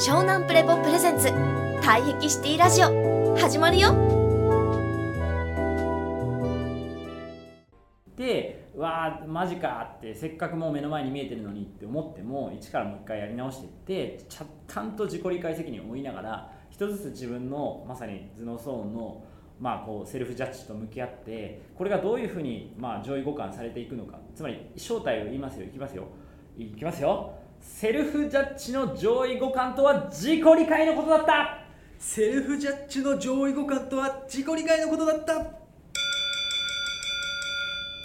湘南プレポプレゼンツ。退癖シティラジオ。始まるよ。でうわーマジかってせっかくもう目の前に見えてるのにって思っても一からもう一回やり直していってちゃちゃんと自己理解責任を負いながら一つずつ自分のまさに頭脳騒音のまあ、こうセルフジャッジと向き合ってこれがどういうふうにまあ上位互換されていくのか。つまり正体を言いますよ。いきますよ。いきますよ。セルフジャッジの上位互換とは自己理解のことだった。セルフジャッジの上位互換とは自己理解のことだった。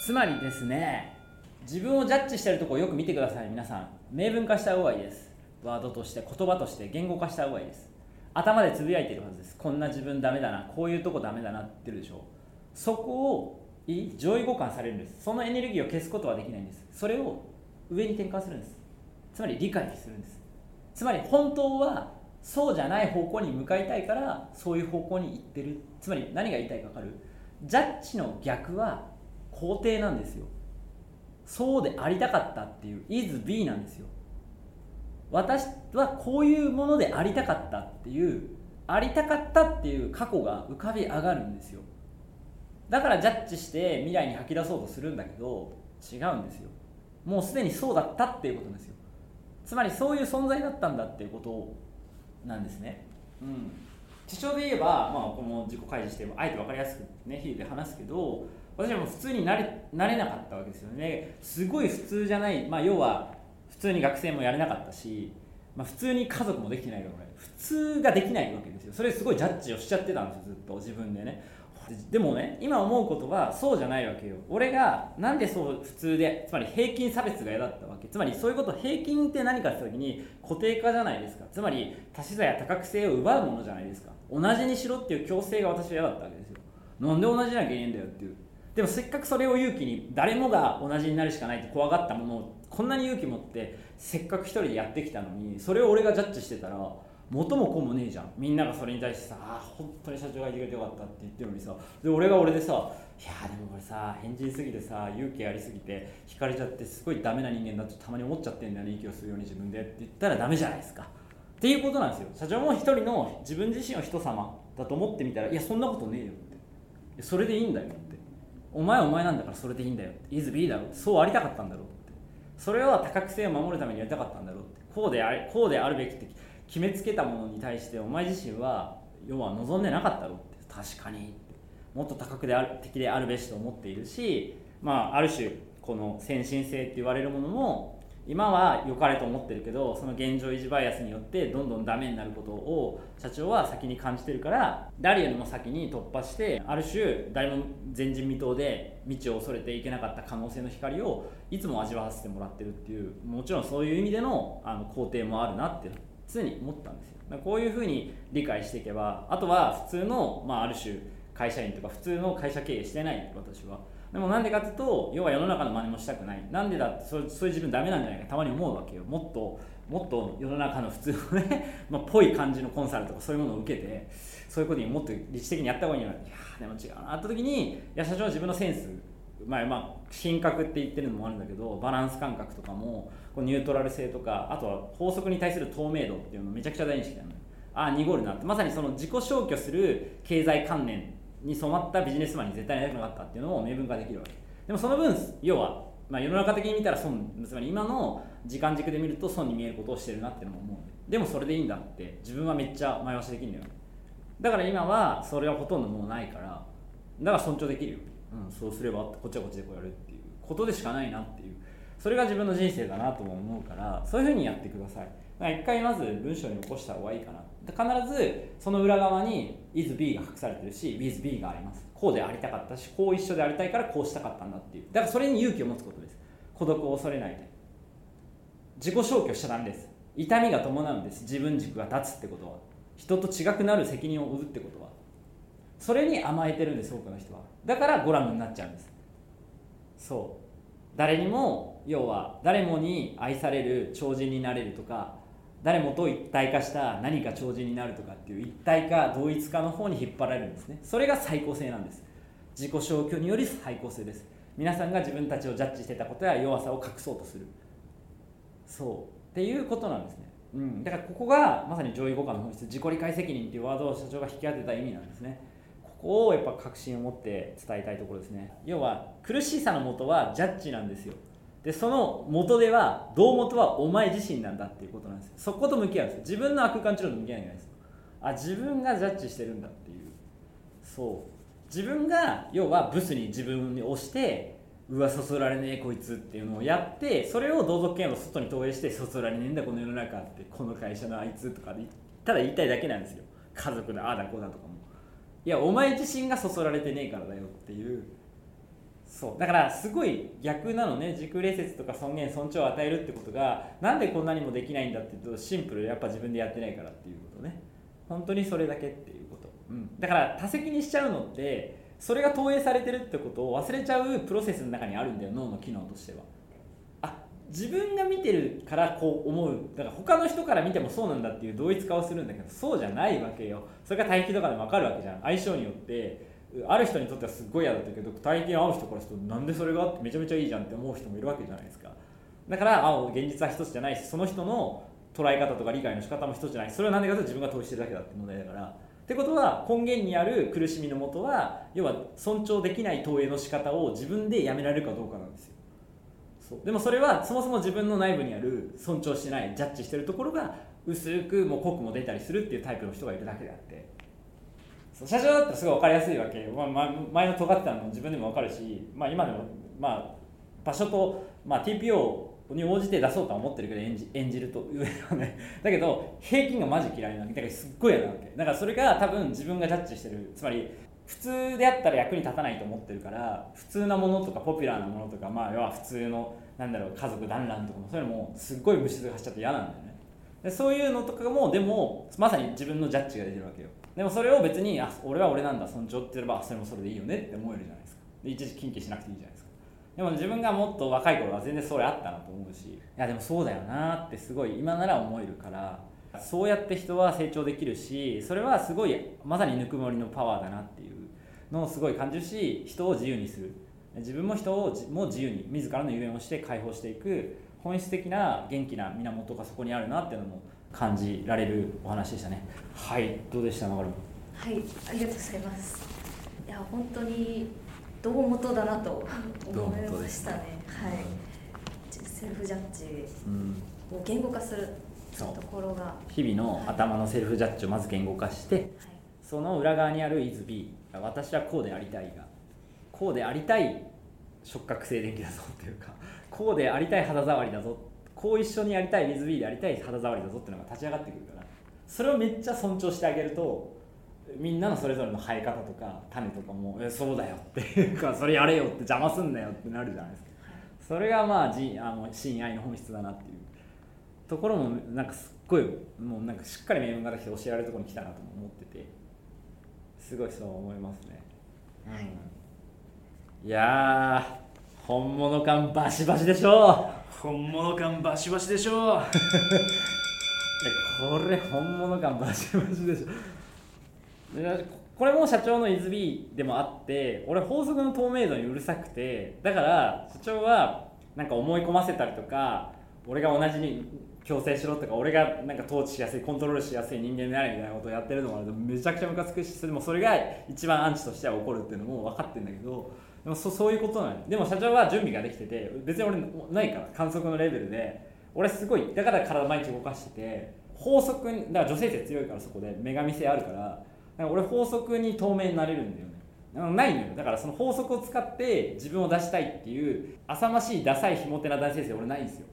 つまりですね自分をジャッジしてるところをよく見てください皆さん。明文化した方がいいです。ワードとして言葉として言語化した方がいいです。頭でつぶやいてるはずです。こんな自分ダメだなこういうとこダメだなってるでしょそこを上位互換されるんです。そのエネルギーを消すことはできないんです。それを上に転換するんですつまり理解するんです。つまり本当はそうじゃない方向に向かいたいからそういう方向に行ってる。つまり何が言いたいか分かる？ジャッジの逆は肯定なんですよ。そうでありたかったっていう。is B なんですよ。私はこういうものでありたかったっていう。ありたかったっていう過去が浮かび上がるんですよ。だからジャッジして未来に吐き出そうとするんだけど違うんですよ。もうすでにそうだったっていうことですよ。つまりそういう存在だったんだっていうことなんですね。うん。手帳で言えば、まあ、この自己開示してあえて分かりやすくね比喩で話すけど私はもう普通になれなれなかったわけですよね。すごい普通じゃない、まあ、要は普通に学生もやれなかったし、まあ、普通に家族もできてないから普通ができないわけですよ。それすごいジャッジをしちゃってたんですよずっと自分でね。でもね今思うことはそうじゃないわけよ。俺がなんでそう普通でつまり平均差別が嫌だったわけ。つまりそういうこと平均って何かって時に固定化じゃないですか。つまり足し算や多角性を奪うものじゃないですか。同じにしろっていう強制が私は嫌だったわけですよ。なんで同じなきゃいけないんだよっていう。でもせっかくそれを勇気に誰もが同じになるしかないって怖がったものをこんなに勇気持ってせっかく一人でやってきたのにそれを俺がジャッジしてたら元も子もねえじゃん。みんながそれに対してさあ本当に社長がいてくれてよかったって言ってるのにさで俺が俺でさいやでもこれさ変人すぎてさ勇気ありすぎて引かれちゃってすごいダメな人間だとたまに思っちゃってんだよね息をするように自分でって言ったらダメじゃないですか。っていうことなんですよ。社長も一人の自分自身を人様だと思ってみたらいやそんなことねえよって。それでいいんだよって。お前はお前なんだからそれでいいんだよいずいいだろ。そうありたかったんだろうって。それは多角性を守るためにやりたかったんだろうって。こうであれこうであるべきって決めつけたものに対してお前自身は要は望んでなかったろって確かに。もっと多角である的であるべしと思っているし、まあ、ある種この先進性って言われるものも今は良かれと思ってるけどその現状維持バイアスによってどんどんダメになることを社長は先に感じてるから誰よりも先に突破してある種誰も前人未到で道を恐れていけなかった可能性の光をいつも味わわせてもらってるっていうもちろんそういう意味でのあの肯定もあるなって常に思ったんですよ。こういうふうに理解していけばあとは普通の、まあ、ある種会社員とか普通の会社経営してない私は。でもなんでかっていうと要は世の中の真似もしたくない。なんでだってそういう自分ダメなんじゃないかたまに思うわけよ。もっともっと世の中の普通のね まあぽい感じのコンサルとかそういうものを受けてそういうことにもっと理知的にやった方がいいのにいやでも違うな。あった時にいや社長は自分のセンスまあまあ品格って言ってるのもあるんだけどバランス感覚とかもこうニュートラル性とかあとは法則に対する透明度っていうのめちゃくちゃ大事にしてるの。ああ濁るなって。まさにその自己消去する経済観念に染まったビジネスマンに絶対なりたくなかったっていうのを明文化できるわけ。でもその分要は、まあ、世の中的に見たら損。つまり今の時間軸で見ると損に見えることをしてるなっていうのも思う。でもそれでいいんだって自分はめっちゃ前倒しできるんだよ。だから今はそれはほとんどもうないからだから尊重できるよ、うん、そうすればこっちはこっちでこうやるっていうことでしかないなっていう。それが自分の人生だなとも思うからそういうふうにやってください。一回まず文章に起こした方がいいかな。必ずその裏側に is be が隠されてるし withB があります。こうでありたかったしこう一緒でありたいからこうしたかったんだっていう。だからそれに勇気を持つことです。孤独を恐れないで。自己消去しちゃダメです。痛みが伴うんです。自分軸が立つってことは。人と違くなる責任を負うってことは。それに甘えてるんです多くの人は。だからゴラムになっちゃうんです。そう。誰にも要は誰もに愛される超人になれるとか誰もと一体化した何か超人になるとかっていう一体化同一化の方に引っ張られるんですね。それが最高性なんです。自己消去により最高性です。皆さんが自分たちをジャッジしてたことや弱さを隠そうとする。そう。っていうことなんですね。うん、だからここがまさに上位互換の本質。自己理解責任っていうワードを社長が引き当てた意味なんですね。こをやっぱ確信を持って伝えたいところですね。要は苦しさの元はジャッジなんですよ。でその元では胴元はお前自身なんだっていうことなんですよ。そこと向き合うんですよ。自分の悪感知能と向き合えないです。よあ自分がジャッジしてるんだっていう。そう。自分が要はブスに自分に押してうわそそられねえこいつっていうのをやってそれを同族嫌悪の外に投影してそそられねえんだこの世の中ってこの会社のあいつとかでただ言いたいだけなんですよ。家族だああだこうだとかも。いやお前自身がそそられてねえからだよっていう。そう。だからすごい逆なのね。自己礼節とか尊厳尊重を与えるってことがなんでこんなにもできないんだっていうとシンプルでやっぱ自分でやってないからっていうことね。本当にそれだけっていうこと、うん、だから多責にしちゃうのってそれが投影されてるってことを忘れちゃうプロセスの中にあるんだよ脳の機能としては。自分が見てるからこう思う。だから他の人から見てもそうなんだっていう同一化をするんだけどそうじゃないわけよ。それが体気とかでも分かるわけじゃん。相性によってある人にとってはすっごい嫌だったけど体験合う人からするとなんでそれがってめちゃめちゃいいじゃんって思う人もいるわけじゃないですか。だからあ現実は一つじゃないしその人の捉え方とか理解の仕方も一つじゃない。それは何でかというと自分が投資してるだけだって問題だから。ってことは根源にある苦しみのもとは要は尊重できない投影の仕方を自分でやめられるかどうかなんですよ。でもそれはそもそも自分の内部にある尊重しないジャッジしてるところが薄くもう濃くも出たりするっていうタイプの人がいるだけであって。社長だったらすごい分かりやすいわけ、まあ、前の尖ってたのも自分でも分かるし、まあ、今でも、まあ、場所と、まあ、TPO に応じて出そうとは思ってるけど演じ演じると上はね。だけど平均がマジ嫌いなわけ。だからすっごい嫌なわけ。だからそれが多分自分がジャッジしてる。つまり普通であったら役に立たないと思ってるから普通なものとかポピュラーなものとかまあ要は普通のなんだろう家族団らんとかもそういうのもすっごい虫図がしちゃって嫌なんだよね。でそういうのとかもでもまさに自分のジャッジが出てるわけよ。でもそれを別にあ俺は俺なんだ尊重って言えばそれもそれでいいよねって思えるじゃないですか。で一時禁忌しなくていいじゃないですか。でも自分がもっと若い頃は全然それあったなと思うしいやでもそうだよなってすごい今なら思えるからそうやって人は成長できるしそれはすごいまさにぬくもりのパワーだなっていう。のをすごい感じるし人を自由にする。自分も人をも自由に自らのゆえんをして解放していく本質的な元気な源がそこにあるなっていうのも感じられるお話でしたね。はいどうでしたマガルはいありがとうございます。いや本当に胴元だなと思いましたね。はい。セルフジャッジうんを言語化するところが。日々の頭のセルフジャッジをまず言語化してはい。その裏側にある is be 私はこうでありたいがこうでありたい触覚静電気だぞっていうかこうでありたい肌触りだぞこう一緒にやりたい with be でありたい肌触りだぞっていうのが立ち上がってくるからそれをめっちゃ尊重してあげるとみんなのそれぞれの生え方とか種とかもえそうだよっていうかそれやれよって邪魔すんなよってなるじゃないですか。それがまあじあの親愛の本質だなっていう。ところもなんかすっごいもうなんかしっかり命運ができて教えられるところに来たなと思ってて。すごいそう思いますね、うん、いやー本物感バシバシでしょ。本物感バシバシでしょ。うこれ本物感バシバシでしょ。これも社長のイズビーでもあって俺法則の透明度にうるさくてだから社長はなんか思い込ませたりとか俺が同じに強制しろとか俺がなんか統治しやすいコントロールしやすい人間であるみたいなことをやってるのがめちゃくちゃムカつくしでもそれが一番アンチとしては起こるっていうのも分かってるんだけどでもそそういうことなのでも社長は準備ができてて別に俺ないから観測のレベルで俺すごいだから体毎日動かしてて法則だから女性性強いからそこで女神性あるからから俺法則に透明になれるんだよね。ないのよ。だからその法則を使って自分を出したいっていう浅ましいダサいひも手な大先生俺ないんですよ。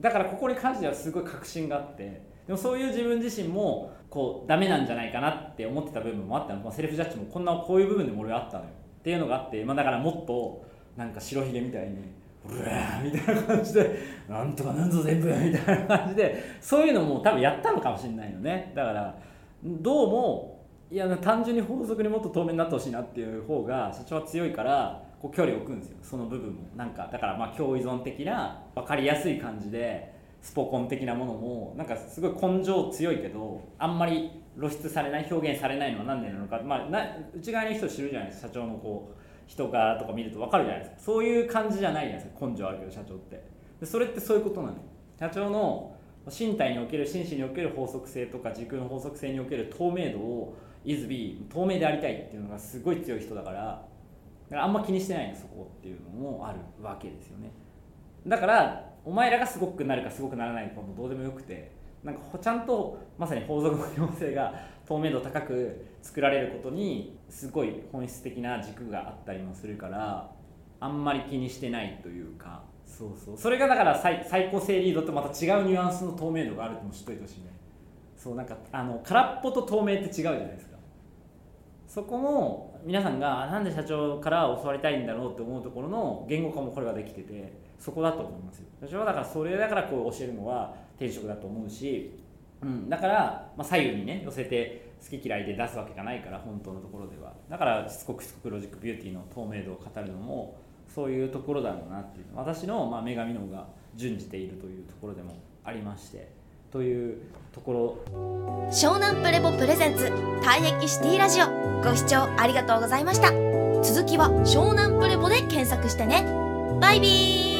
だからここに関してはすごい確信があってでもそういう自分自身もこうダメなんじゃないかなって思ってた部分もあったの、まあ、セルフジャッジもこんなこういう部分でも俺はあったのよ。っていうのがあって、まあ、だからもっとなんか白ひげみたいにうわみたいな感じでなんとかなんぞ全部みたいな感じでそういうのも多分やったのかもしれないよね。だからどうもいや単純に法則にもっと透明になってほしいなっていう方が社長は強いからこう距離を置くんですよその部分も。なんかだからまあ共依存的な分かりやすい感じでスポコン的なものもなんかすごい根性強いけどあんまり露出されない表現されないのは何でなのか、まあ、な内側に人知るじゃないですか社長のこう人柄とか見ると分かるじゃないですか。そういう感じじゃないじゃないですか根性あるけど社長って。でそれってそういうことなの社長の身体における心身における法則性とか軸の法則性における透明度をイズビー透明でありたいっていうのがすごい強い人だからからあんま気にしてないのそこっていうのもあるわけですよね。だからお前らがすごくなるかすごくならないかもどうでもよくてなんかちゃんとまさに法則の要請が透明度高く作られることにすごい本質的な軸があったりもするからあんまり気にしてないというかそうそう。それがだから最最高性リードとまた違うニュアンスの透明度があるっても知っといてほしいね。そうなんかあの空っぽと透明って違うじゃないですか。そこも皆さんがなんで社長から教わりたいんだろうって思うところの言語化もこれができててそこだと思いますよ。私はだからそれだからこう教えるのは天職だと思うし、うん、だから、まあ、左右にね寄せて好き嫌いで出すわけがないから本当のところでは。だからしつこくしつこくロジックビューティーの透明度を語るのもそういうところだろうなっていう。私の、まあ、女神の方が準じているというところでもありまして。というところ。湘南プレボ presents 体癖シティラジオ。ご視聴ありがとうございました。続きは湘南プレボで検索してね。バイビー。